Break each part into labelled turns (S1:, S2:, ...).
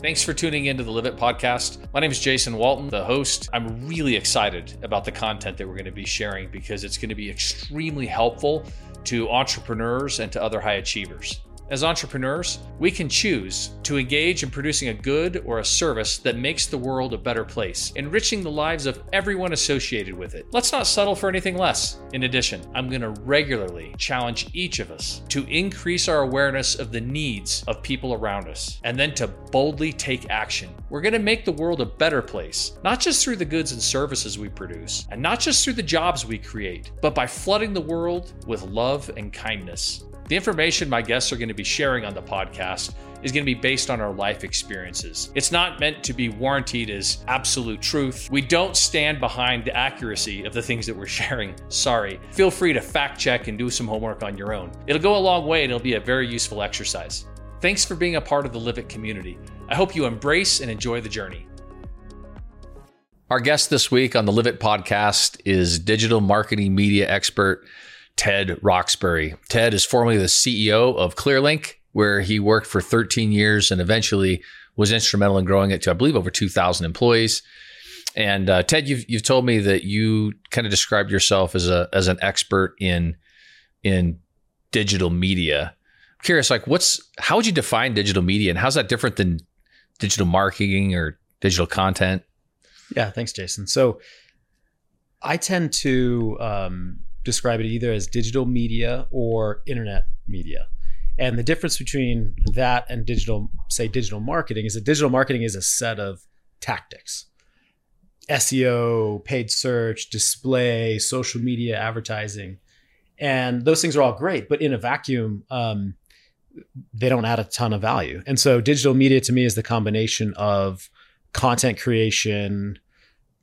S1: Thanks for tuning into the Live It podcast. My name is Jason Walton, the host. I'm really excited about the content that we're going to be sharing because it's going to be extremely helpful to entrepreneurs and to other high achievers. As entrepreneurs, we can choose to engage in producing a good or a service that makes the world a better place, enriching the lives of everyone associated with it. Let's not settle for anything less. In addition, I'm going to regularly challenge each of us to increase our awareness of the needs of people around us and then to boldly take action. We're going to make the world a better place, not just through the goods and services we produce, and not just through the jobs we create, but by flooding the world with love and kindness. The information my guests are going to be sharing on the podcast is going to be based on our life experiences. It's not meant to be warranted as absolute truth. We don't stand behind the accuracy of the things that we're sharing. Sorry. Feel free to fact check and do some homework on your own. It'll go a long way and it'll be a very useful exercise. Thanks for being a part of the Live It community. I hope you embrace and enjoy the journey. Our guest this week on the Live It podcast is digital marketing media expert Ted Roxbury. Ted is formerly the CEO of Clearlink, where he worked for 13 years and eventually was instrumental in growing it to, I believe, over 2,000 employees. And uh, Ted, you've you've told me that you kind of described yourself as a as an expert in in digital media. I'm curious, like, what's how would you define digital media, and how's that different than digital marketing or digital content?
S2: Yeah, thanks, Jason. So I tend to um, describe it either as digital media or internet media. And the difference between that and digital, say, digital marketing is that digital marketing is a set of tactics SEO, paid search, display, social media, advertising. And those things are all great, but in a vacuum, um, they don't add a ton of value. And so digital media to me is the combination of content creation,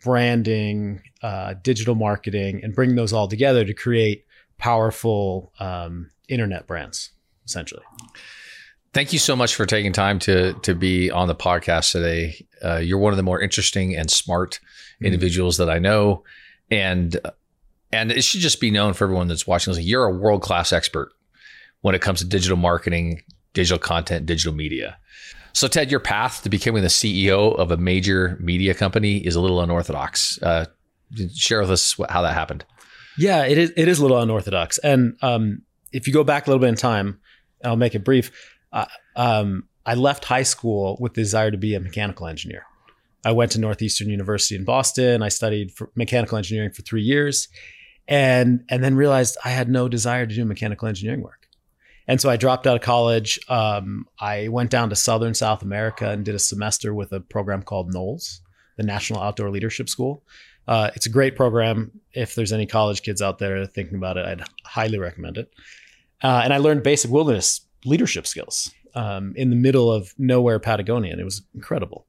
S2: branding, uh, digital marketing, and bring those all together to create powerful um, internet brands, essentially.
S1: Thank you so much for taking time to to be on the podcast today. Uh, you're one of the more interesting and smart mm-hmm. individuals that I know, and and it should just be known for everyone that's watching. Like you're a world class expert when it comes to digital marketing, digital content, digital media. So, Ted, your path to becoming the CEO of a major media company is a little unorthodox. Uh, share with us how that happened.
S2: Yeah, it is. It is a little unorthodox, and um, if you go back a little bit in time, I'll make it brief. Uh, um, I left high school with the desire to be a mechanical engineer. I went to Northeastern University in Boston. I studied mechanical engineering for three years, and and then realized I had no desire to do mechanical engineering work. And so I dropped out of college. Um, I went down to Southern South America and did a semester with a program called NOLS, the National Outdoor Leadership School. Uh, it's a great program. If there's any college kids out there thinking about it, I'd highly recommend it. Uh, and I learned basic wilderness leadership skills um, in the middle of nowhere, Patagonia, and it was incredible.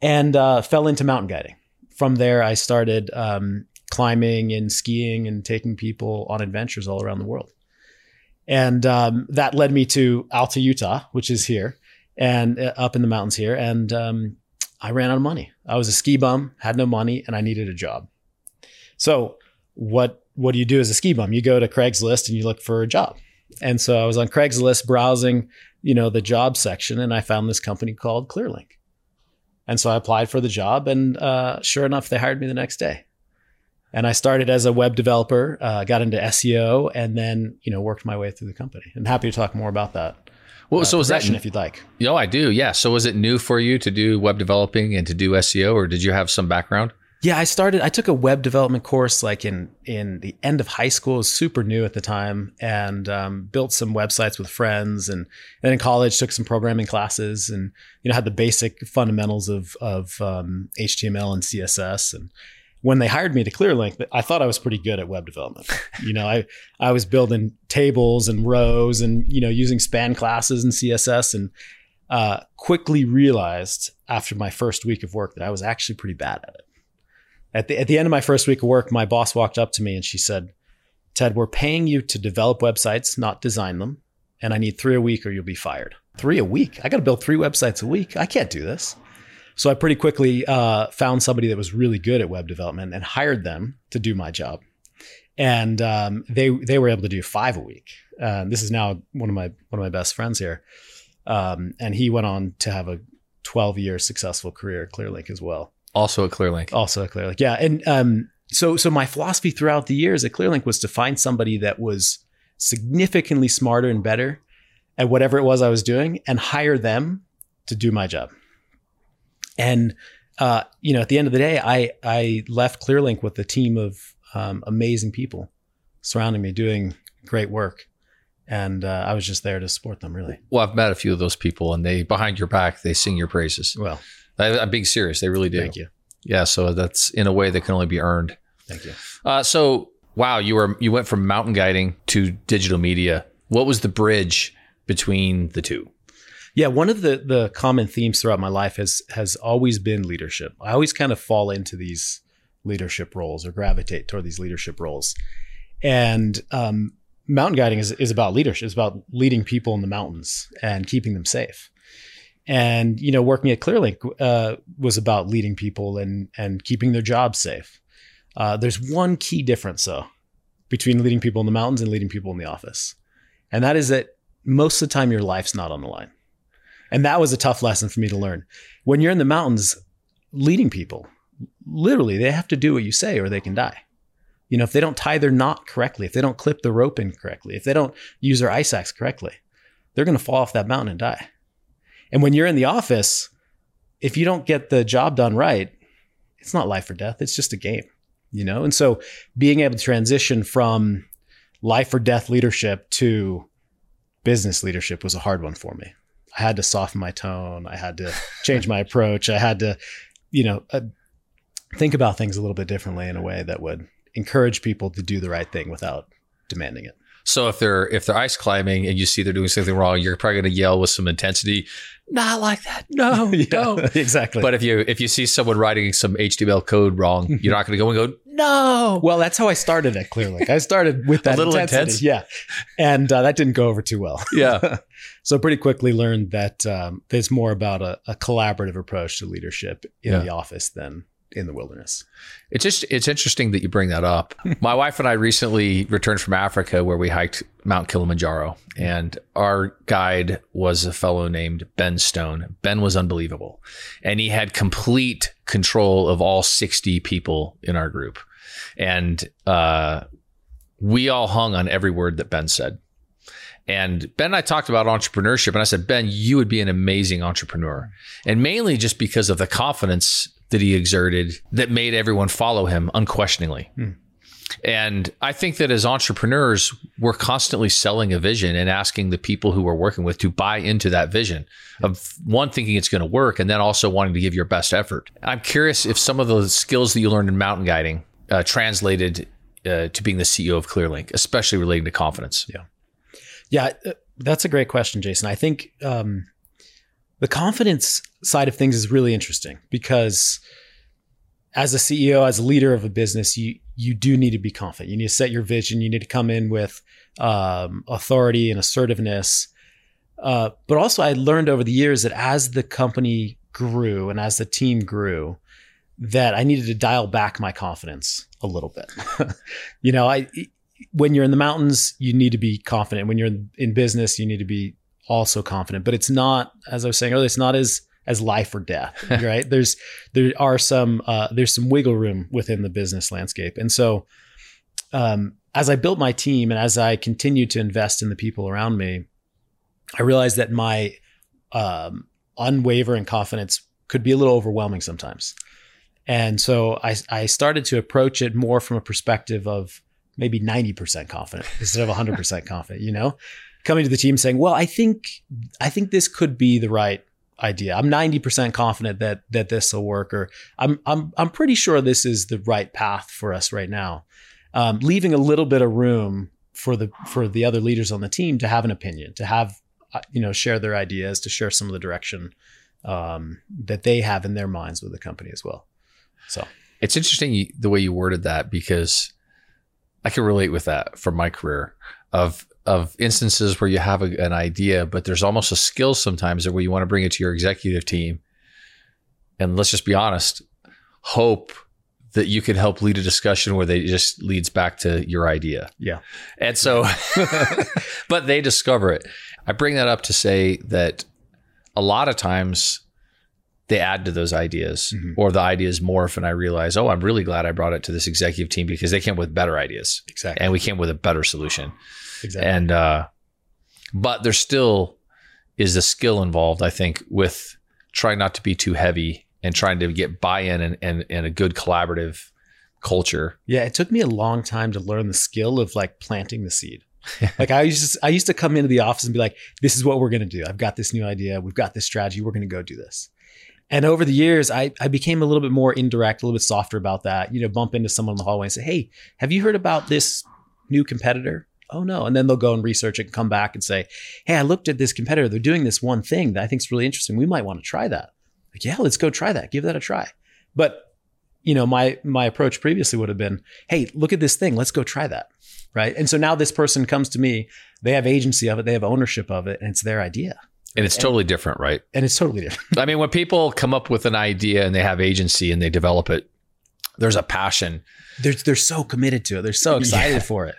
S2: And uh, fell into mountain guiding. From there, I started um, climbing and skiing and taking people on adventures all around the world. And um, that led me to Alta, Utah, which is here and uh, up in the mountains here. And um, I ran out of money. I was a ski bum, had no money, and I needed a job. So what what do you do as a ski bum? You go to Craigslist and you look for a job. And so I was on Craigslist browsing, you know, the job section, and I found this company called Clearlink. And so I applied for the job, and uh, sure enough, they hired me the next day. And I started as a web developer, uh, got into SEO, and then you know worked my way through the company. I'm happy to talk more about that.
S1: Well, uh, so was that
S2: if you'd like?
S1: No, I do. Yeah. So was it new for you to do web developing and to do SEO, or did you have some background?
S2: Yeah, I started. I took a web development course like in in the end of high school. It was super new at the time, and um, built some websites with friends. And then in college, took some programming classes, and you know had the basic fundamentals of of um, HTML and CSS. And when they hired me to Clearlink, I thought I was pretty good at web development. you know, I I was building tables and rows and you know using span classes and CSS and uh, quickly realized after my first week of work that I was actually pretty bad at it. At the at the end of my first week of work, my boss walked up to me and she said, "Ted, we're paying you to develop websites, not design them, and I need three a week or you'll be fired." Three a week? I got to build three websites a week. I can't do this. So I pretty quickly uh, found somebody that was really good at web development and hired them to do my job. And um, they they were able to do five a week. Uh, this is now one of my one of my best friends here, um, and he went on to have a 12 year successful career at Clearlink as well.
S1: Also at Clearlink.
S2: Also at Clearlink. Yeah. And um, so so my philosophy throughout the years at Clearlink was to find somebody that was significantly smarter and better at whatever it was I was doing and hire them to do my job. And uh, you know, at the end of the day, I I left Clearlink with a team of um, amazing people surrounding me, doing great work, and uh, I was just there to support them. Really.
S1: Well, I've met a few of those people, and they behind your back they sing your praises.
S2: Well,
S1: I, I'm being serious; they really do.
S2: thank you,
S1: Yeah, so that's in a way that can only be earned.
S2: thank you.
S1: Uh, so wow, you were you went from mountain guiding to digital media. What was the bridge between the two?
S2: Yeah, one of the the common themes throughout my life has has always been leadership. I always kind of fall into these leadership roles or gravitate toward these leadership roles. And um, mountain guiding is, is about leadership. It's about leading people in the mountains and keeping them safe. And you know, working at Clearlink uh, was about leading people and and keeping their jobs safe. Uh, there's one key difference though between leading people in the mountains and leading people in the office, and that is that most of the time your life's not on the line. And that was a tough lesson for me to learn. When you're in the mountains leading people, literally they have to do what you say or they can die. You know, if they don't tie their knot correctly, if they don't clip the rope in correctly, if they don't use their ice axe correctly, they're going to fall off that mountain and die. And when you're in the office, if you don't get the job done right, it's not life or death. It's just a game, you know? And so being able to transition from life or death leadership to business leadership was a hard one for me. I had to soften my tone. I had to change my approach. I had to, you know, uh, think about things a little bit differently in a way that would encourage people to do the right thing without demanding it.
S1: So if they're if they're ice climbing and you see they're doing something wrong, you're probably going to yell with some intensity. Not like that. No, no.
S2: exactly.
S1: But if you if you see someone writing some HTML code wrong, you're not going to go and go no.
S2: well, that's how I started it. Clearly, I started with that
S1: little
S2: intensity.
S1: intense?
S2: yeah, and uh, that didn't go over too well.
S1: Yeah.
S2: so pretty quickly learned that um, it's more about a, a collaborative approach to leadership in
S1: Yeah.
S2: the office than in the wilderness.
S1: It's just it's interesting that you bring that up. My wife and I recently returned from Africa where we hiked Mount Kilimanjaro and our guide was a fellow named Ben Stone. Ben was unbelievable. And he had complete control of all 60 people in our group. And uh, we all hung on every word that Ben said. And Ben and I talked about entrepreneurship, and I said, Ben, you would be an amazing entrepreneur. And mainly just because of the confidence that he exerted that made everyone follow him unquestioningly.
S2: Hmm.
S1: And I think that as entrepreneurs, we're constantly selling a vision and asking the people who we're working with to buy into that vision of one, thinking it's going to work, and then also wanting to give your best effort. I'm curious if some of the skills that you learned in mountain guiding uh, translated uh, to being the CEO of Clearlink, especially relating to confidence.
S2: Yeah, Yeah. that's a great question, Jason. I think um, the confidence side of things is really interesting because as a CEO, as a leader of a business, you you do need to be confident. You need to set your vision. You need to come in with um, authority and assertiveness. Uh, but also, I learned over the years that as the company grew and as the team grew, that I needed to dial back my confidence a little bit. you know, I when you're in the mountains, you need to be confident. When you're in business, you need to be also confident. But it's not, as I was saying earlier, it's not as as life or death, right? there's there are some uh, there's some wiggle room within the business landscape, and so um, as I built my team and as I continued to invest in the people around me, I realized that my um, unwavering confidence could be a little overwhelming sometimes. And so I, I started to approach it more from a perspective of maybe 90% confident instead of 100% confident, you know, coming to the team saying, well, I think, I think this could be the right idea. I'm 90% confident that, that this will work, or I'm, I'm, I'm pretty sure this is the right path for us right now. Um, leaving a little bit of room for the, for the other leaders on the team to have an opinion, to have, uh, you know, share their ideas, to share some of the direction um, that they have in their minds with the company as well. So
S1: It's interesting the way you worded that because I can relate with that from my career of of instances where you have a, an idea, but there's almost a skill sometimes where you want to bring it to your executive team. And let's just be honest, hope that you can help lead a discussion where they just leads back to your idea.
S2: Yeah.
S1: And so, but they discover it. I bring that up to say that a lot of times they add to those ideas
S2: Mhm.
S1: or the ideas morph and I realize, oh, I'm really glad I brought it to this executive team because they came with better ideas
S2: Exactly.
S1: and we came with a better solution.
S2: Exactly.
S1: And uh but there still is a skill involved, I think, with trying not to be too heavy and trying to get buy-in and, and, and a good collaborative culture.
S2: Yeah, it took me a long time to learn the skill of like planting the seed. like I used to, I used to come into the office and be like, "This is what we're going to do. I've got this new idea. We've got this strategy. We're going to go do this." And over the years, I I became a little bit more indirect, a little bit softer about that. You know, bump into someone in the hallway and say, "Hey, have you heard about this new competitor?" Oh no, and then they'll go and research it and come back and say, "Hey, I looked at this competitor. They're doing this one thing that I think is really interesting. We might want to try that." Like, yeah, let's go try that. Give that a try. But you know, my my approach previously would have been, "Hey, look at this thing. Let's go try that." Right? And so now this person comes to me, they have agency of it, they have ownership of it, and it's their idea.
S1: And it's totally different, right?
S2: And it's totally different.
S1: I mean, when people come up with an idea and they have agency and they develop it, there's a passion.
S2: They're they're so committed to it. They're so excited
S1: Yeah.
S2: for it.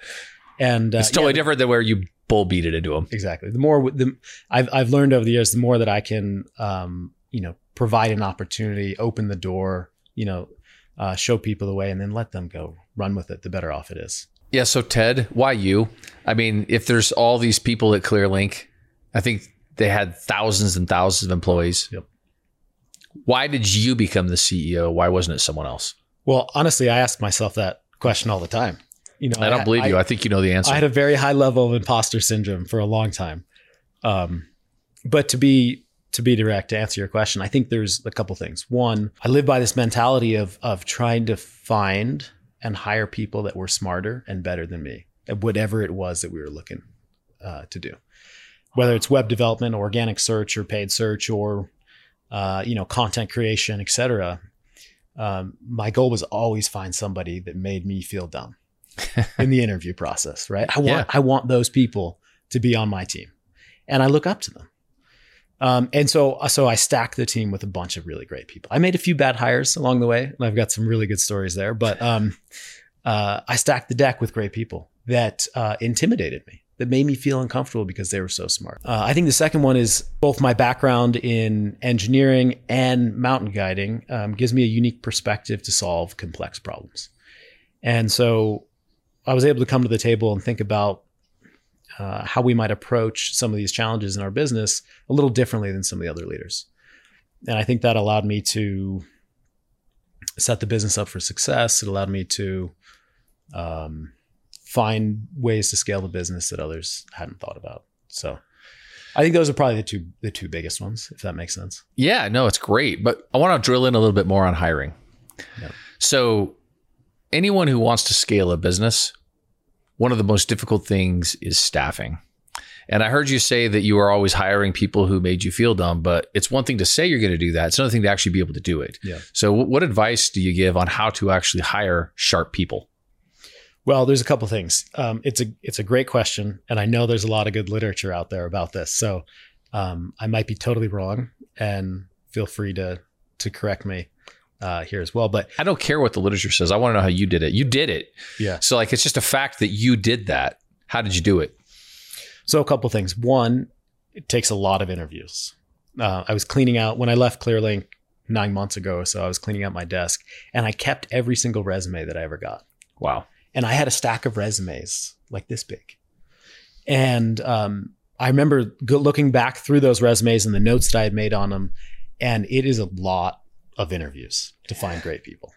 S2: And uh,
S1: It's totally
S2: yeah,
S1: different than where you bull beat it into them.
S2: exactly. The more the I've I've learned over the years, the more that I can um, you know, provide an opportunity, open the door, you know, uh, show people the way and then let them go run with it, the better off it is.
S1: Yeah. So Ted, why you? I mean, if there's all these people at ClearLink, I think they had thousands and thousands of employees.
S2: Yep.
S1: Why did you become the CEO? Why wasn't it someone else?
S2: Well, honestly, I ask myself that question all the time. You know,
S1: I don't believe you. I think you know the answer.
S2: I had a very high level of imposter syndrome for a long time. Um, but to be to be direct to answer your question, I think there's a couple things. One, I live by this mentality of of trying to find and hire people that were smarter and better than me at whatever it was that we were looking uh, to do, whether it's web development, organic search, or paid search, or uh, you know content creation, etc. Um, my goal was always find somebody that made me feel dumb in the interview process, right? I want
S1: Yeah.
S2: I want those people to be on my team, and I look up to them. Um, and so so I stack the team with a bunch of really great people. I made a few bad hires along the way, and I've got some really good stories there. But um, uh, I stacked the deck with great people that uh, intimidated me, that made me feel uncomfortable because they were so smart. Uh, I think the second one is both my background in engineering and mountain guiding um, gives me a unique perspective to solve complex problems. And so I was able to come to the table and think about uh, how we might approach some of these challenges in our business a little differently than some of the other leaders. And I think that allowed me to set the business up for success. It allowed me to um, find ways to scale the business that others hadn't thought about. So I think those are probably the two the two biggest ones, if that makes sense.
S1: Yeah, no, it's great. But I want to drill in a little bit more on hiring.
S2: Yeah.
S1: So, anyone who wants to scale a business, one of the most difficult things is staffing. And I heard you say that you are always hiring people who made you feel dumb, but it's one thing to say you're going to do that. It's another thing to actually be able to do it.
S2: Yeah.
S1: So, what advice do you give on how to actually hire sharp people?
S2: Well, there's a couple things. Um, it's a it's a great question, and I know there's a lot of good literature out there about this. So um, I might be totally wrong, and feel free to to correct me uh, here as well. But
S1: I don't care what the literature says. I want to know how you did it. You did it.
S2: yeah,
S1: So, like, it's just a fact that you did that. How did you do it?
S2: So a couple things. One, it takes a lot of interviews. Uh, I was cleaning out when I left ClearLink nine months ago so. I was cleaning out my desk, and I kept every single resume that I ever got.
S1: Wow.
S2: And I had a stack of resumes like this big. And um, I remember go- looking back through those resumes and the notes that I had made on them, and it is a lot of interviews to find great people.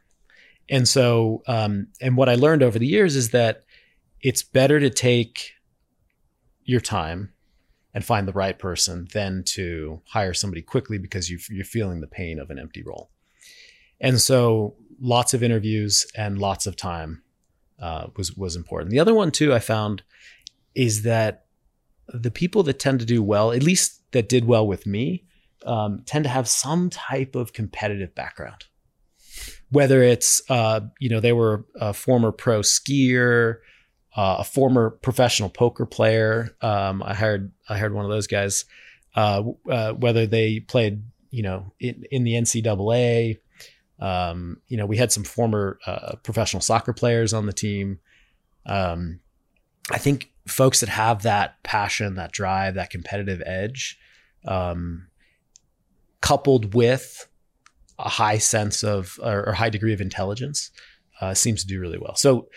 S2: And so, um, and what I learned over the years is that it's better to take your time and find the right person than to hire somebody quickly because you, you're feeling the pain of an empty role. And so, lots of interviews and lots of time uh, was was important. The other one too I found is that the people that tend to do well, at least that did well with me, um, tend to have some type of competitive background. Whether it's uh, you know they were a former pro skier, uh, a former professional poker player. Um, I hired I hired one of those guys. Uh, uh, whether they played you know in, in the NCAA, um, you know we had some former uh, professional soccer players on the team. Um, I think folks that have that passion, that drive, that competitive edge, um, coupled with a high sense of or, or high degree of intelligence uh, seems to do really well. So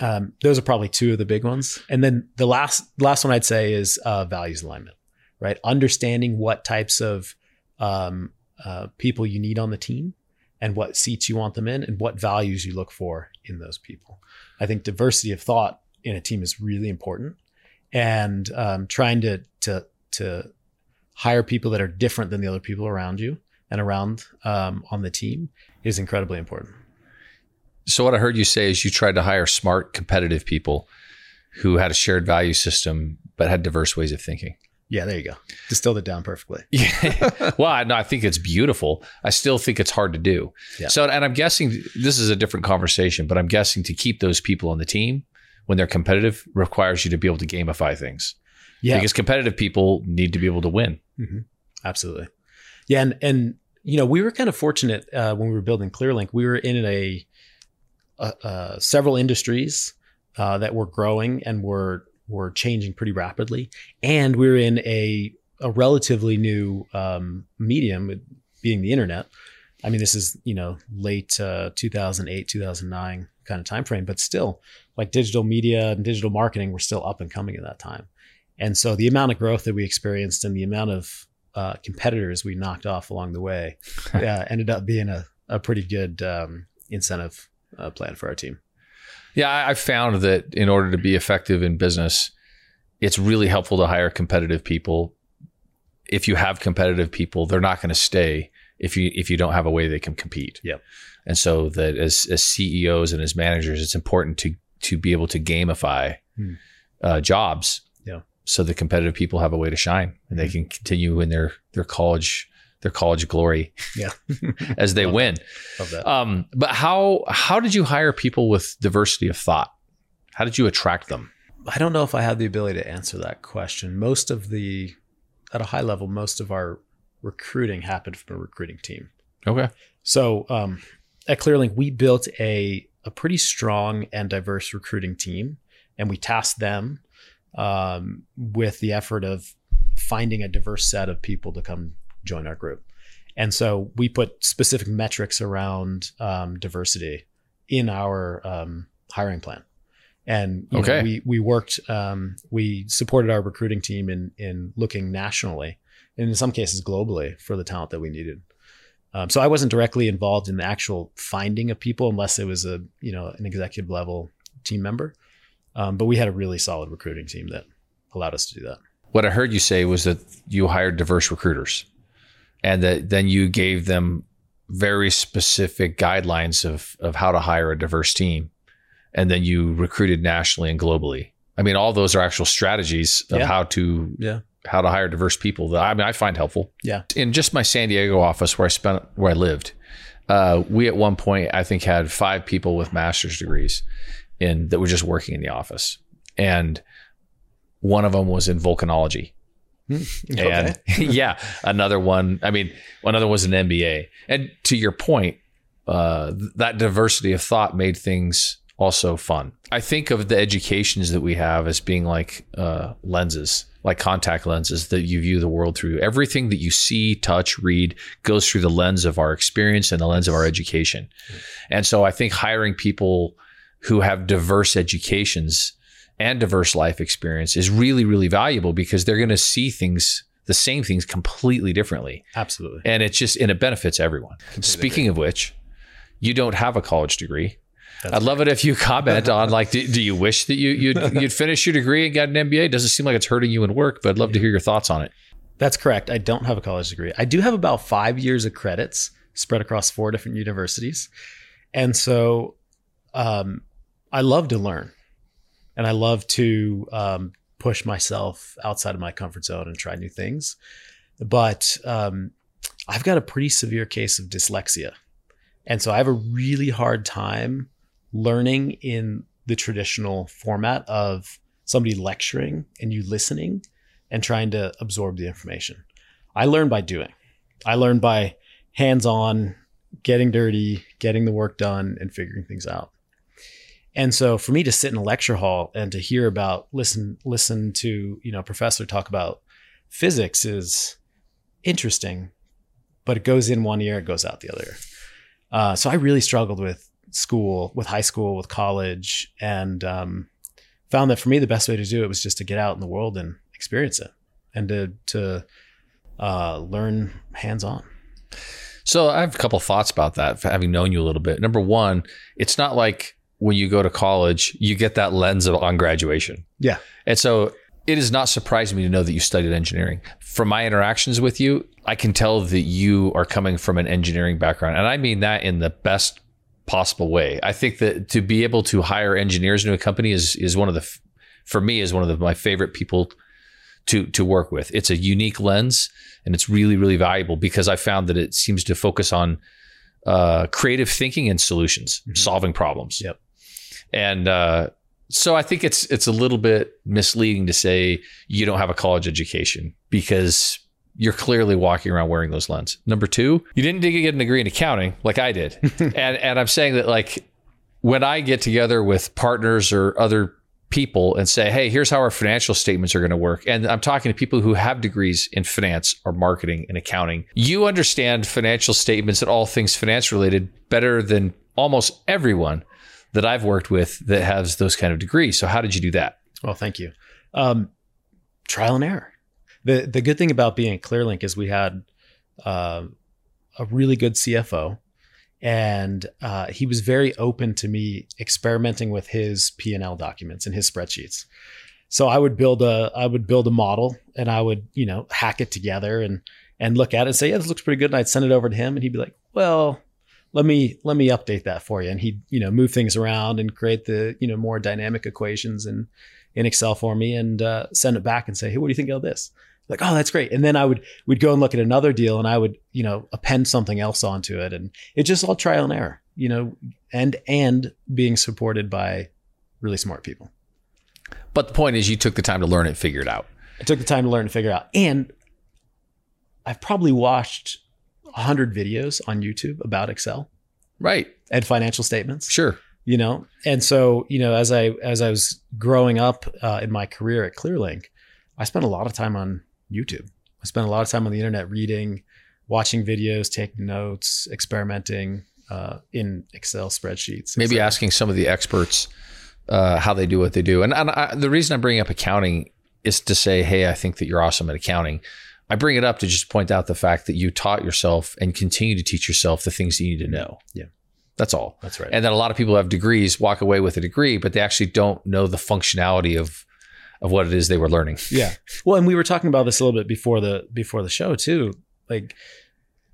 S2: um, those are probably two of the big ones. And then the last last one I'd say is uh, values alignment, right? Understanding what types of um, uh, people you need on the team and what seats you want them in and what values you look for in those people. I think diversity of thought in a team is really important, and um, trying to to to hire people that are different than the other people around you and around um, on the team is incredibly important.
S1: So what I heard you say is you tried to hire smart, competitive people who had a shared value system but had diverse ways of thinking.
S2: Yeah, there you go. Distilled it down perfectly.
S1: Yeah. well, I, no, I think it's beautiful. I still think it's hard to do. Yeah. So, and I'm guessing this is a different conversation, but I'm guessing to keep those people on the team when they're competitive requires you to be able to gamify things. Yeah. Because competitive people need to be able to win.
S2: Mm-hmm. Absolutely. Yeah. And, and, you know, we were kind of fortunate uh, when we were building ClearLink. We were in a, a, several industries uh, that were growing and were were changing pretty rapidly, and we are in a a relatively new um, medium, being the internet. I mean, this is you know late uh, 2008, 2009 kind of time frame, but still, like digital media and digital marketing were still up and coming at that time. And so the amount of growth that we experienced and the amount of uh, competitors we knocked off along the way uh, ended up being a, a pretty good um, incentive uh, plan for our team.
S1: Yeah, I found that in order to be effective in business, it's really helpful to hire competitive people. If you have competitive people, they're not going to stay if you if you don't have a way they can compete.
S2: Yep.
S1: And so that as as CEOs and as managers, it's important to to be able to gamify hmm. uh, jobs. So the competitive people have a way to shine and they hmm. can continue in their their college their college glory.
S2: Yeah.
S1: as they
S2: Love
S1: win.
S2: That. Love that.
S1: Um, but how how did you hire people with diversity of thought? How did you attract them?
S2: I don't know if I have the ability to answer that question. Most of the, at a high level, most of our recruiting happened from a recruiting team.
S1: Okay.
S2: So um, at ClearLink, we built a a pretty strong and diverse recruiting team, and we tasked them um, with the effort of finding a diverse set of people to come join our group. And so we put specific metrics around um, diversity in our um, hiring plan and
S1: okay.
S2: Know, we we worked um, we supported our recruiting team in in looking nationally and in some cases globally for the talent that we needed. Um, so I wasn't directly involved in the actual finding of people unless it was a you know an executive level team member, um, but we had a really solid recruiting team that allowed us to do that.
S1: What I heard you say was that you hired diverse recruiters, and that then you gave them very specific guidelines of of how to hire a diverse team and then you recruited nationally and globally. I mean, all those are actual strategies of
S2: yeah.
S1: how to
S2: yeah.
S1: how to hire diverse people that I mean I find helpful.
S2: Yeah.
S1: In just my San Diego office where I spent where I lived, uh, we at one point I think had five people with master's degrees in that were just working in the office, and one of them was in volcanology.
S2: Hmm.
S1: Okay. And yeah, another one. I mean, another was an MBA. And to your point, uh, that diversity of thought made things also fun. I think of the educations that we have as being like uh, lenses, like contact lenses that you view the world through. Everything that you see, touch, read goes through the lens of our experience and the lens of our education. And so I think hiring people who have diverse educations and diverse life experience is really, really valuable because they're going to see things the same things completely differently.
S2: Absolutely.
S1: And it's just, and it benefits everyone. Completely Speaking agree. of which, you don't have a college degree. That's I'd love it if you comment on like, do, do you wish that you you'd, you'd finish your degree and got an MBA? It doesn't seem like it's hurting you in work, but I'd love to hear your thoughts on it.
S2: That's correct. I don't have a college degree. I do have about five years of credits spread across four different universities, and so um, I love to learn, and I love to um, push myself outside of my comfort zone and try new things. But um, I've got a pretty severe case of dyslexia. And so I have a really hard time learning in the traditional format of somebody lecturing and you listening and trying to absorb the information. I learn by doing. I learn by hands on, getting dirty, getting the work done, and figuring things out. And so for me to sit in a lecture hall and to hear about listen listen to, you know, a professor talk about physics is interesting, but it goes in one ear, it goes out the other. Uh, so I really struggled with school, with high school, with college, and um, found that for me the best way to do it was just to get out in the world and experience it, and to to uh, learn hands on.
S1: So I have a couple thoughts about that, having known you a little bit. Number one, it's not like when you go to college, you get that lens of on graduation.
S2: Yeah.
S1: And so it is not surprising me to know that you studied engineering. From my interactions with you, I can tell that you are coming from an engineering background. And I mean that in the best possible way. I think that to be able to hire engineers into a company is is one of the for me is one of the, my favorite people to to work with. It's a unique lens and it's really really valuable because I found that it seems to focus on uh, creative thinking and solutions, mm-hmm. solving problems.
S2: Yep.
S1: And uh, so I think it's it's a little bit misleading to say you don't have a college education because you're clearly walking around wearing those lenses. Number two, you didn't get a degree in accounting like I did, and and I'm saying that like when I get together with partners or other people and say, hey, here's how our financial statements are going to work. And I'm talking to people who have degrees in finance or marketing and accounting. You understand financial statements and all things finance related better than almost everyone that I've worked with that has those kind of degrees. So how did you do that?
S2: Well, thank you. Um, trial and error. The the good thing about being at ClearLink is we had uh, a really good CFO and uh, he was very open to me experimenting with his p&l documents and his spreadsheets so i would build a i would build a model and i would you know hack it together and and look at it and say yeah this looks pretty good and i'd send it over to him and he'd be like well let me let me update that for you. And he'd you know move things around and create the you know more dynamic equations and in excel for me and uh, send it back and say hey what do you think of this? Like oh that's great. And then i would we'd go and look at another deal and i would you know append something else onto it. And it just all trial and error you know and and being supported by really smart people.
S1: But the point is you took the time to learn it figure it out.
S2: I took the time to learn and figure it out. And i've probably watched 100 videos on youtube about excel
S1: right
S2: and financial statements
S1: sure
S2: you know and so you know as i as i was growing up uh, in my career at clearlink i spent a lot of time on YouTube. I spent a lot of time on the internet reading, watching videos, taking notes, experimenting uh, in Excel spreadsheets.
S1: Maybe asking some of the experts uh, how they do what they do. And, and I, the reason I'm bringing up accounting is to say, hey, I think that you're awesome at accounting. I bring it up to just point out the fact that you taught yourself and continue to teach yourself the things that you need to mm-hmm. know.
S2: Yeah.
S1: That's all.
S2: That's right.
S1: And then a lot of people have degrees, walk away with a degree, but they actually don't know the functionality of of what it is they were learning.
S2: Yeah. Well, and we were talking about this a little bit before the before the show too. Like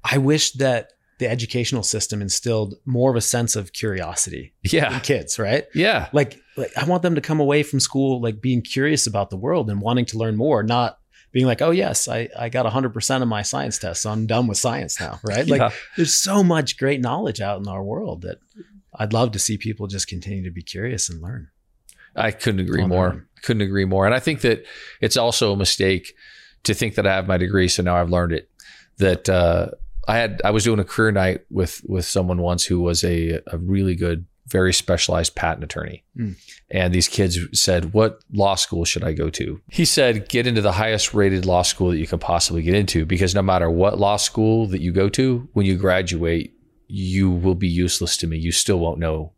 S2: I wish that the educational system instilled more of a sense of curiosity
S1: yeah.
S2: in kids, right?
S1: Yeah.
S2: Like like I want them to come away from school like being curious about the world and wanting to learn more, not being like, oh yes, I, I got 100% of my science test, so I'm done with science now, right? Like yeah. there's so much great knowledge out in our world that I'd love to see people just continue to be curious and learn.
S1: I couldn't agree more. Couldn't agree more. And I think that it's also a mistake to think that I have my degree, so now I've learned it. That uh, I had, I was doing a career night with with someone once who was a a really good, very specialized patent attorney, mm. and these kids said, "What law school should I go to?" He said, "Get into the highest rated law school that you can possibly get into, because no matter what law school that you go to, when you graduate, you will be useless to me. You still won't know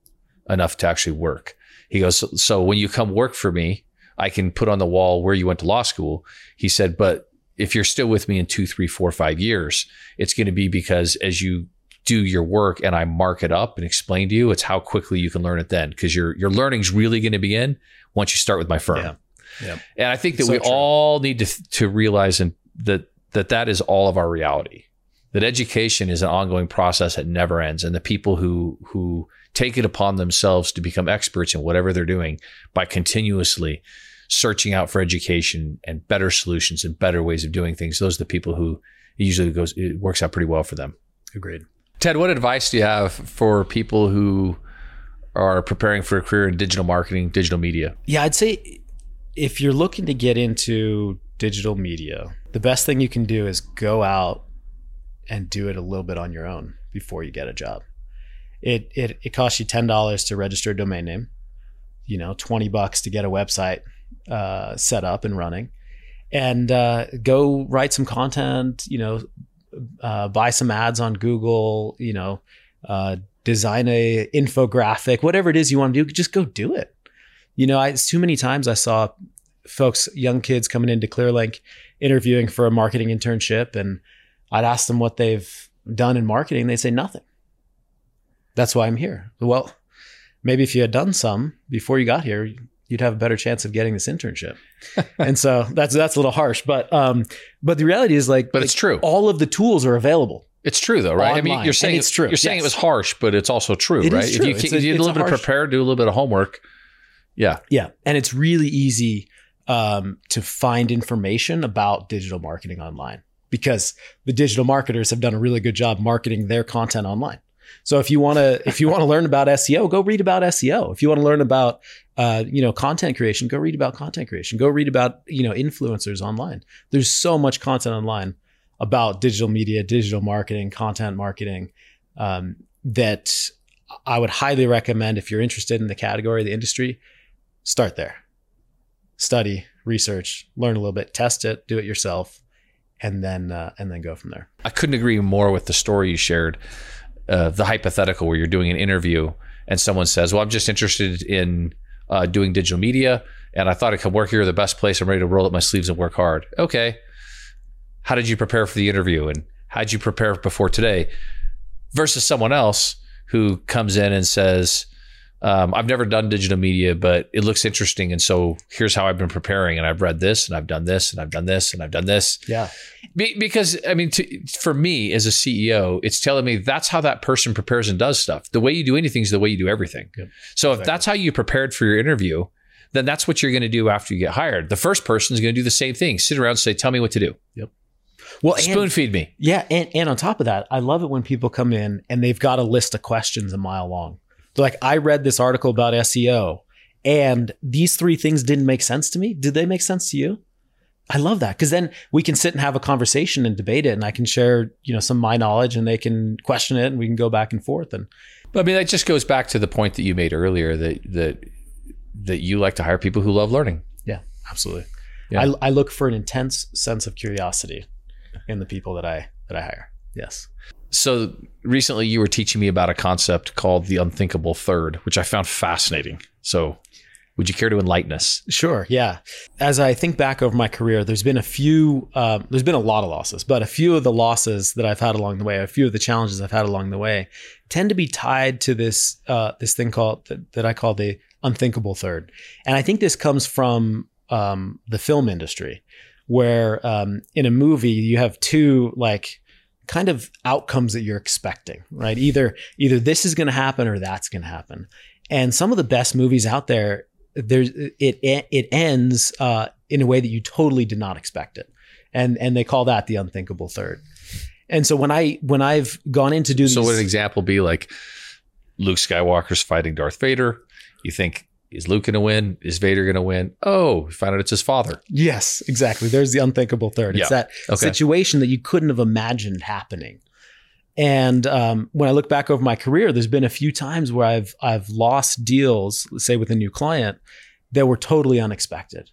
S1: enough to actually work." He goes, so, so when you come work for me, I can put on the wall where you went to law school. He said, but if you're still with me in two, three, four, five years, it's going to be because as you do your work and I mark it up and explain to you, it's how quickly you can learn it then. Cause your, your learning's really going to begin once you start with my firm. Yeah. Yeah. And I think that so we true. all need to, to realize and that, that that is all of our reality, that education is an ongoing process that never ends. And the people who, who take it upon themselves to become experts in whatever they're doing by continuously searching out for education and better solutions and better ways of doing things. Those are the people who it usually goes, it works out pretty well for them.
S2: Agreed.
S1: Ted, what advice do you have for people who are preparing for a career in digital marketing, digital media?
S2: Yeah, I'd say if you're looking to get into digital media, the best thing you can do is go out and do it a little bit on your own before you get a job. It it it costs you ten dollars to register a domain name, you know, twenty bucks to get a website uh, set up and running, and uh, go write some content. You know, uh, buy some ads on Google, you know, uh, design a infographic, whatever it is you want to do, just go do it. You know, I, too many times I saw folks, young kids coming into ClearLink, interviewing for a marketing internship, and I'd ask them what they've done in marketing. They'd say nothing. That's why I'm here. Well, maybe if you had done some before you got here, you'd have a better chance of getting this internship. and so that's that's a little harsh, but um, but the reality is like,
S1: but
S2: like
S1: it's true.
S2: All of the tools are available.
S1: It's true though, right? I mean, you're saying
S2: And it's true.
S1: You're saying
S2: Yes.
S1: it was harsh, but it's also true,
S2: It
S1: right?
S2: true.
S1: If you,
S2: a-
S1: you do a little bit of
S2: harsh-
S1: prepare, do a little bit of homework. Yeah,
S2: Yeah, and it's really easy um, to find information about digital marketing online because the digital marketers have done a really good job marketing their content online. So if you want to if you want to learn about SEO, go read about SEO. If you want to learn about uh, you know content creation, go read about content creation. Go read about you know influencers online. There's so much content online about digital media, digital marketing, content marketing um, that I would highly recommend if you're interested in the category, the industry, start there. Study, research, learn a little bit, test it, do it yourself, and then uh, and then go from there.
S1: I couldn't agree more with the story you shared. Uh, the hypothetical where you're doing an interview and someone says, "Well, I'm just interested in uh, doing digital media, and I thought I could work here, the best place. I'm ready to roll up my sleeves and work hard." Okay, how did you prepare for the interview, and how did you prepare before today? Versus someone else who comes in and says, um, "I've never done digital media, but it looks interesting, and so here's how I've been preparing, and I've read this, and I've done this, and I've done this, and I've done this."
S2: Yeah,
S1: Be- because I mean, to, for me as a CEO, it's telling me that's how that person prepares and does stuff. The way you do anything is the way you do everything.
S2: Yep.
S1: So if that's how you prepared for your interview, then that's what you're going to do after you get hired. The first person is going to do the same thing: sit around and say, "Tell me what to do. Yep.
S2: Well, and-
S1: Spoon feed me."
S2: Yeah, and, and on top of that, I love it when people come in and they've got a list of questions a mile long. They're like, I read this article about SEO and these three things didn't make sense to me. Did they make sense to you? I love that because then we can sit and have a conversation and debate it, and I can share, you know, some of my knowledge, and they can question it, and we can go back and forth. And
S1: But I mean, that just goes back to the point that you made earlier that that that you like to hire people who love learning.
S2: yeah, absolutely.
S1: Yeah.
S2: I, I look for an intense sense of curiosity in the people that I that I hire. Yes.
S1: So recently, you were teaching me about a concept called the unthinkable third, which I found fascinating. So, would you care to enlighten us?
S2: Sure. Yeah. As I think back over my career, there's been a few, um, there's been a lot of losses, but a few of the losses that I've had along the way, a few of the challenges I've had along the way, tend to be tied to this uh, this thing called that, that I call the unthinkable third, and I think this comes from um, the film industry, where um, in a movie you have two like kind of outcomes that you're expecting, right? Either either this is going to happen or that's going to happen, and some of the best movies out there there's it it ends uh, in a way that you totally did not expect it, and and they call that the unthinkable third. And so when I when I've gone in to do
S1: So,
S2: these,
S1: would an example be like Luke Skywalker's fighting Darth Vader? You think is Luke going to win? Is Vader going to win? Oh, find out it's his father.
S2: yes, exactly. There's the unthinkable third. It's
S1: Yeah.
S2: that
S1: Okay.
S2: situation that you couldn't have imagined happening. And um, when I look back over my career, there's been a few times where I've I've lost deals, let's say with a new client, that were totally unexpected,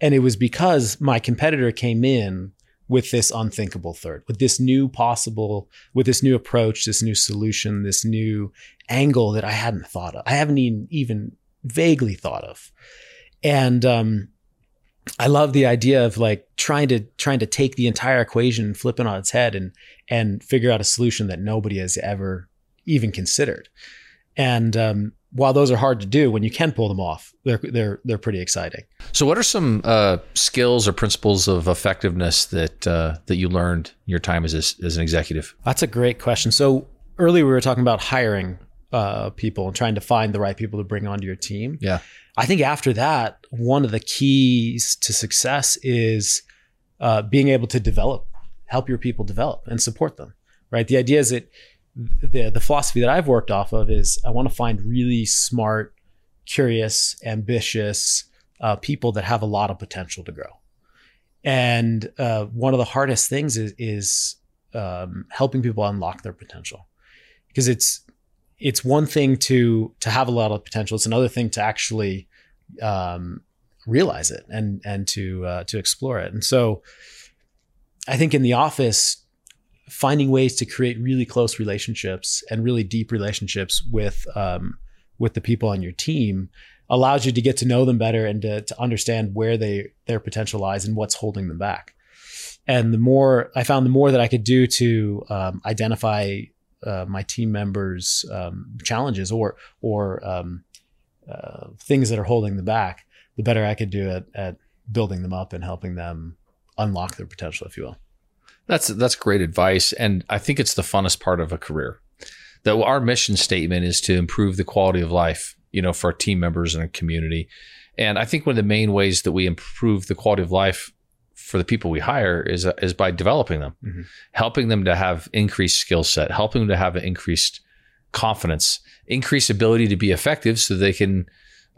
S2: and it was because my competitor came in with this unthinkable third, with this new possible, with this new approach, this new solution, this new angle that I hadn't thought of. I haven't even even vaguely thought of, and um, I love the idea of like trying to trying to take the entire equation and flip it on its head and and figure out a solution that nobody has ever even considered. And um, while those are hard to do, when you can pull them off, they're they're they're pretty exciting.
S1: So, what are some uh, skills or principles of effectiveness that uh, that you learned in your time as a, as an executive?
S2: That's a great question. So earlier we were talking about hiring uh, people and trying to find the right people to bring onto your team.
S1: Yeah.
S2: I think after that, one of the keys to success is uh, being able to develop, help your people develop and support them. Right. The idea is that the the philosophy that I've worked off of is I want to find really smart, curious, ambitious uh, people that have a lot of potential to grow. And uh, one of the hardest things is, is um, helping people unlock their potential, because it's it's one thing to to have a lot of potential. It's another thing to actually um, realize it and and to uh, to explore it. And so, I think in the office, finding ways to create really close relationships and really deep relationships with um, with the people on your team allows you to get to know them better and to, to understand where they their potential lies and what's holding them back. And the more I found, the more that I could do to um, identify uh, my team members' um, challenges or or um, uh, things that are holding them back, the better I could do at, at building them up and helping them unlock their potential, if you will.
S1: That's that's great advice, and I think it's the funnest part of a career. That our mission statement is to improve the quality of life, you know, for our team members and our community. And I think one of the main ways that we improve the quality of life for the people we hire is is by developing them, mm-hmm. helping them to have increased skill set, helping them to have an increased confidence, increased ability to be effective, so they can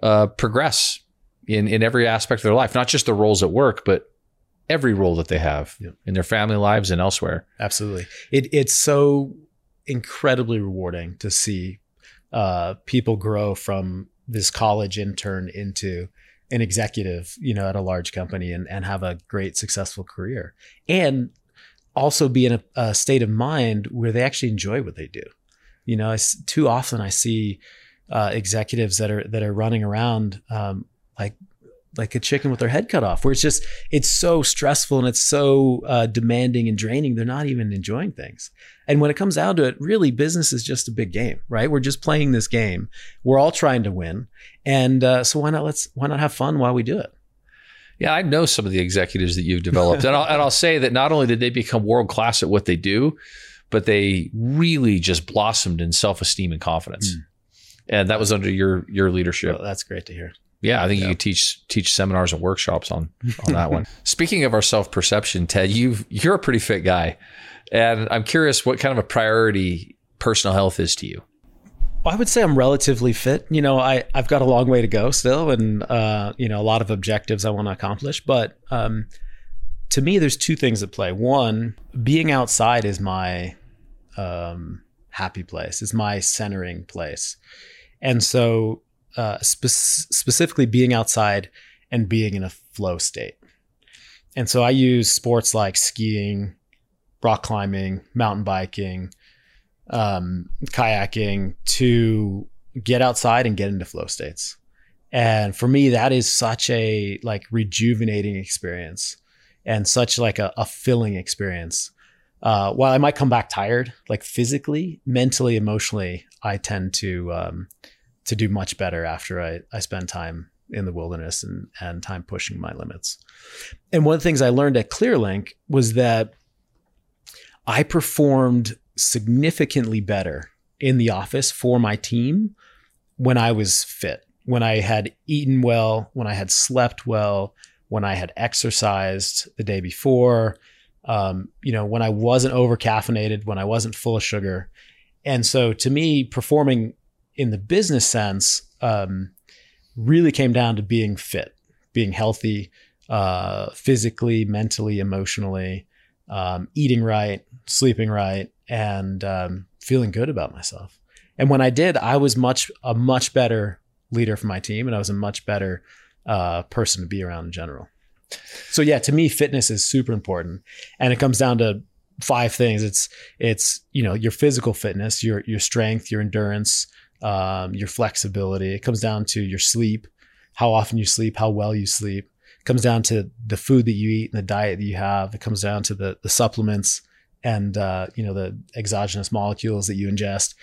S1: uh, progress in in every aspect of their life, not just the roles at work, but every role that they have in their family lives and elsewhere.
S2: Absolutely. It, it's so incredibly rewarding to see uh, people grow from this college intern into an executive, you know, at a large company and, and have a great successful career and also be in a, a state of mind where they actually enjoy what they do. You know, I, too often I see uh, executives that are, that are running around um, like like a chicken with their head cut off where it's just it's so stressful and it's so uh, demanding and draining they're not even enjoying things. And when it comes down to it really business is just a big game right? We're just playing this game. We're all trying to win. And uh, so why not let's why not have fun while we do it?
S1: Yeah, I know some of the executives that you've developed, and I'll, and I'll say that not only did they become world class at what they do, but they really just blossomed in self esteem and confidence, mm. and that was under your your leadership.
S2: Well, that's great to hear.
S1: Yeah, I think you could teach teach seminars and workshops on on that one. Speaking of our self perception, Ted, you you're a pretty fit guy, and I'm curious what kind of a priority personal health is to you.
S2: I would say I'm relatively fit. You know, I I've got a long way to go still, and uh, you know a lot of objectives I want to accomplish. But um, to me, there's two things at play. One, being outside is my um, happy place, is my centering place, and so uh, spe- specifically being outside and being in a flow state. And so I use sports like skiing, rock climbing, mountain biking, um, kayaking to get outside and get into flow states. And for me, that is such a like rejuvenating experience and such like a, a filling experience. Uh, while I might come back tired, like physically, mentally, emotionally, I tend to um, to do much better after I, I spend time in the wilderness and, and time pushing my limits. And one of the things I learned at ClearLink was that I performed significantly better in the office for my team when I was fit, when I had eaten well, when I had slept well, when I had exercised the day before, um, you know, when I wasn't over caffeinated, when I wasn't full of sugar. And so to me, performing in the business sense, um, really came down to being fit, being healthy, uh, physically, mentally, emotionally, um, eating right, sleeping right, and um, feeling good about myself. And when I did, I was much a much better leader for my team, and I was a much better uh, person to be around in general. So yeah, to me, fitness is super important, and it comes down to five things. It's it's you know your physical fitness, your your strength, your endurance, um, your flexibility. It comes down to your sleep, how often you sleep, how well you sleep. It comes down to the food that you eat and the diet that you have. It comes down to the the supplements and uh, you know the exogenous molecules that you ingest,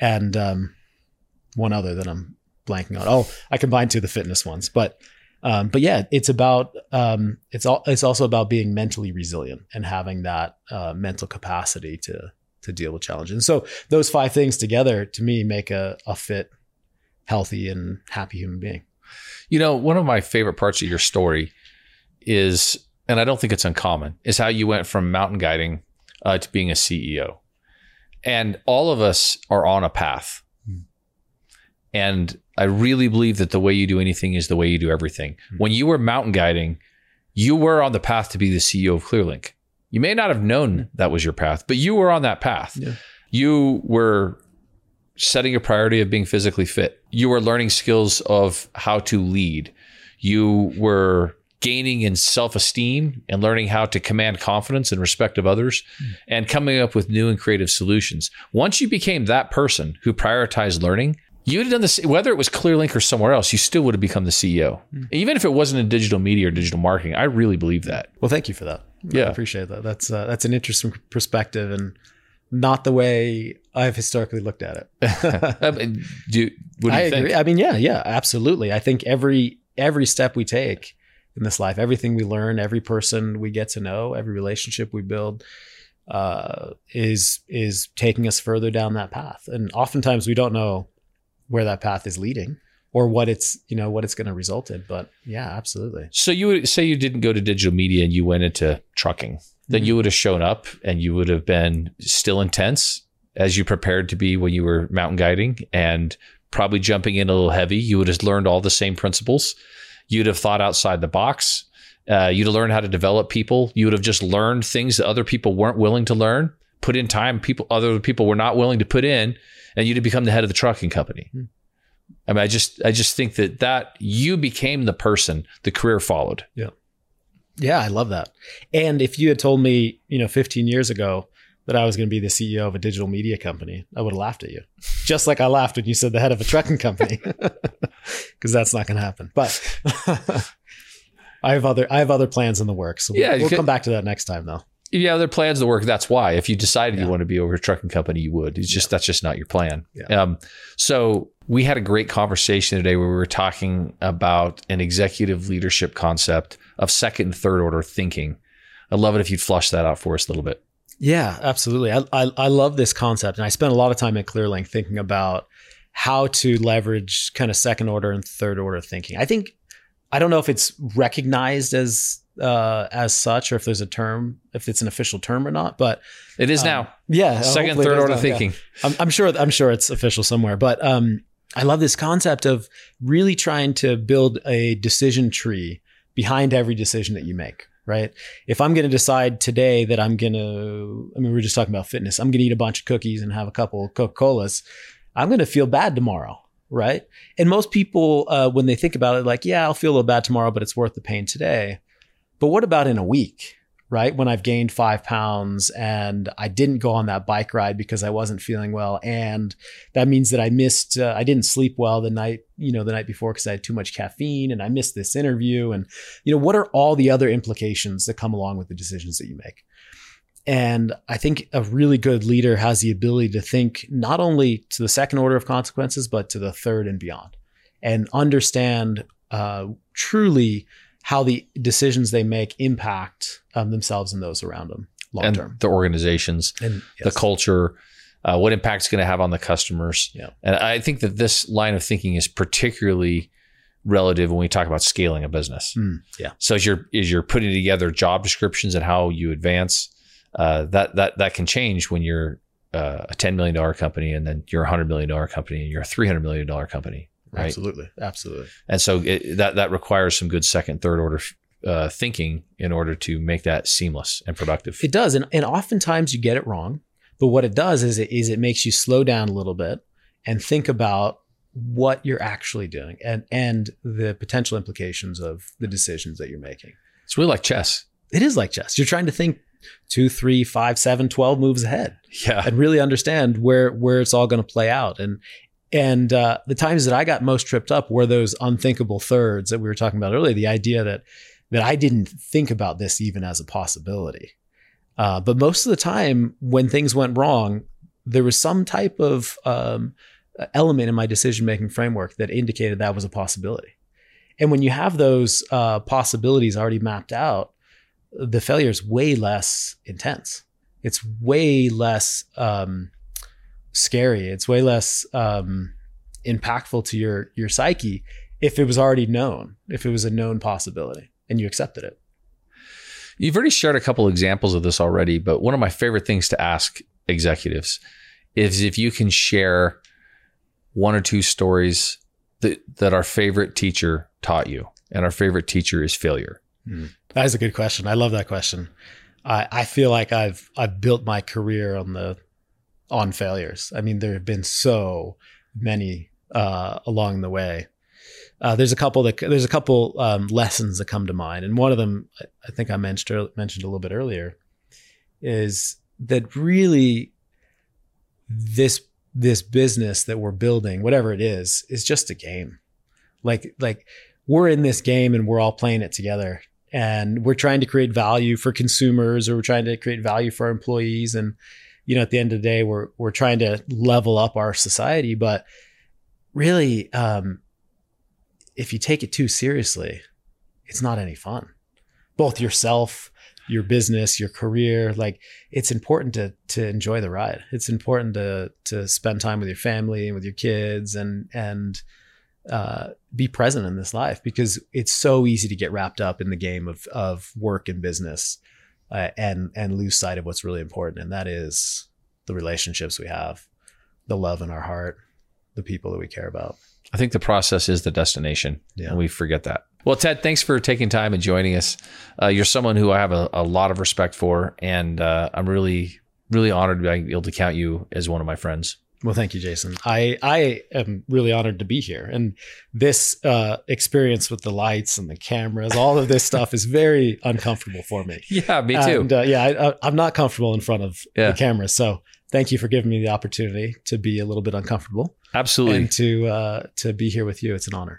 S2: and um, one other that I'm blanking on. Oh, I combined two of the fitness ones, but um, but yeah, it's about um, it's all it's also about being mentally resilient and having that uh, mental capacity to to deal with challenges. And so those five things together to me make a, a fit, healthy, and happy human being.
S1: You know, one of my favorite parts of your story is, and I don't think it's uncommon, is how you went from mountain guiding uh, to being a CEO. And all of us are on a path. Mm. And I really believe that the way you do anything is the way you do everything. Mm. When you were mountain guiding, you were on the path to be the CEO of Clearlink. You may not have known that was your path, but you were on that path. Yeah. You were setting a priority of being physically fit. You were learning skills of how to lead. You were gaining in self esteem and learning how to command confidence and respect of others mm. and coming up with new and creative solutions. Once you became that person who prioritized learning, you would have done this, whether it was Clearlink or somewhere else, you still would have become the CEO. Mm. Even if it wasn't in digital media or digital marketing. I really believe that.
S2: Well, thank you for that.
S1: Yeah.
S2: I appreciate that. That's, uh, that's an interesting perspective and not the way I've historically looked at
S1: it. do, what do
S2: I
S1: you think?
S2: agree. I mean, yeah, yeah, absolutely. I think every, every step we take in this life. Everything we learn, every person we get to know, every relationship we build uh, is is taking us further down that path. And oftentimes we don't know where that path is leading or what it's you know what it's going to result in. But yeah, absolutely.
S1: So you would say you didn't go to digital media and you went into trucking. Then mm-hmm. you would have shown up and you would have been still intense as you prepared to be when you were mountain guiding and probably jumping in a little heavy. You would have learned all the same principles You'd have thought outside the box. Uh, you'd have learned how to develop people. You would have just learned things that other people weren't willing to learn. Put in time people other people were not willing to put in, and you'd have become the head of the trucking company. Hmm. I mean, I just I just think that that you became the person the career followed.
S2: Yeah, yeah, I love that. And if you had told me, you know, 15 years ago that I was going to be the CEO of a digital media company, I would have laughed at you. Just like I laughed when you said the head of a trucking company, because that's not going to happen. But I have other I have other plans in the works. So yeah, we'll, we'll come back to that next time, though.
S1: Yeah, other plans to work. That's why. If you decided yeah. you want to be over a trucking company, you would. It's just yeah. that's just not your plan. Yeah. Um, so we had a great conversation today where we were talking about an executive leadership concept of second and third order thinking. I'd love it if you'd flush that out for us a little bit.
S2: Yeah, absolutely. I, I, I love this concept, and I spent a lot of time at Clearlink thinking about how to leverage kind of second order and third order thinking. I think I don't know if it's recognized as uh, as such, or if there's a term, if it's an official term or not. But
S1: it is um, now.
S2: Yeah,
S1: second, third order now, thinking.
S2: Yeah. I'm, I'm, sure. I'm sure it's official somewhere. But um, I love this concept of really trying to build a decision tree behind every decision that you make right? If I'm going to decide today that I'm going to, I mean, we are just talking about fitness, I'm going to eat a bunch of cookies and have a couple of Coca Colas, I'm going to feel bad tomorrow, right? And most people, uh, when they think about it, like, yeah, I'll feel a little bad tomorrow, but it's worth the pain today. But what about in a week? Right? When I've gained five pounds and I didn't go on that bike ride because I wasn't feeling well. And that means that I missed, uh, I didn't sleep well the night, you know, the night before because I had too much caffeine and I missed this interview. And, you know, what are all the other implications that come along with the decisions that you make? And I think a really good leader has the ability to think not only to the second order of consequences, but to the third and beyond and understand uh, truly how the decisions they make impact um, themselves and those around them long term.
S1: The organizations, and, yes. the culture, uh, what impact it's going to have on the customers.
S2: Yeah.
S1: And I think that this line of thinking is particularly relative when we talk about scaling a business.
S2: Mm, yeah.
S1: So as you're as you're putting together job descriptions and how you advance, uh, that that that can change when you're uh, a ten million dollar company and then you're a hundred million dollar company and you're a three hundred million dollar company. Right?
S2: Absolutely, absolutely.
S1: And so it, that that requires some good second, third order uh, thinking in order to make that seamless and productive.
S2: It does, and and oftentimes you get it wrong. But what it does is it is it makes you slow down a little bit and think about what you're actually doing and and the potential implications of the decisions that you're making.
S1: It's really like chess.
S2: It is like chess. You're trying to think two, three, five, seven, twelve moves ahead.
S1: Yeah.
S2: And really understand where where it's all going to play out. And and uh, the times that I got most tripped up were those unthinkable thirds that we were talking about earlier. The idea that that I didn't think about this even as a possibility. Uh, but most of the time, when things went wrong, there was some type of um, element in my decision making framework that indicated that was a possibility. And when you have those uh, possibilities already mapped out, the failure is way less intense. It's way less um, scary. It's way less um, impactful to your your psyche if it was already known, if it was a known possibility, and you accepted it.
S1: You've already shared a couple examples of this already, but one of my favorite things to ask executives is if you can share one or two stories that, that our favorite teacher taught you. And our favorite teacher is failure.
S2: Mm. That is a good question. I love that question. I, I feel like I've I've built my career on the on failures. I mean, there have been so many uh, along the way. uh, there's a couple that there's a couple um, lessons that come to mind, and one of them I think I mentioned mentioned a little bit earlier is that really this this business that we're building, whatever it is, is just a game. Like like we're in this game and we're all playing it together, and we're trying to create value for consumers, or we're trying to create value for our employees, and you know at the end of the day, we're we're trying to level up our society, but really. Um, if you take it too seriously, it's not any fun. Both yourself, your business, your career, like it's important to to enjoy the ride. It's important to to spend time with your family and with your kids and and uh, be present in this life because it's so easy to get wrapped up in the game of of work and business uh, and and lose sight of what's really important and that is the relationships we have, the love in our heart, the people that we care about.
S1: I think the process is the destination,
S2: Yeah.
S1: and we forget that. Well, Ted, thanks for taking time and joining us. Uh, you're someone who I have a, a lot of respect for, and uh, I'm really, really honored to be able to count you as one of my friends.
S2: Well, thank you, Jason. I I am really honored to be here, and this uh, experience with the lights and the cameras, all of this stuff is very uncomfortable for me.
S1: Yeah, me too.
S2: And, uh, yeah, I, I'm not comfortable in front of
S1: Yeah.
S2: the camera, so thank you for giving me the opportunity to be a little bit uncomfortable
S1: Absolutely.
S2: and to uh, to be here with you. It's an honor.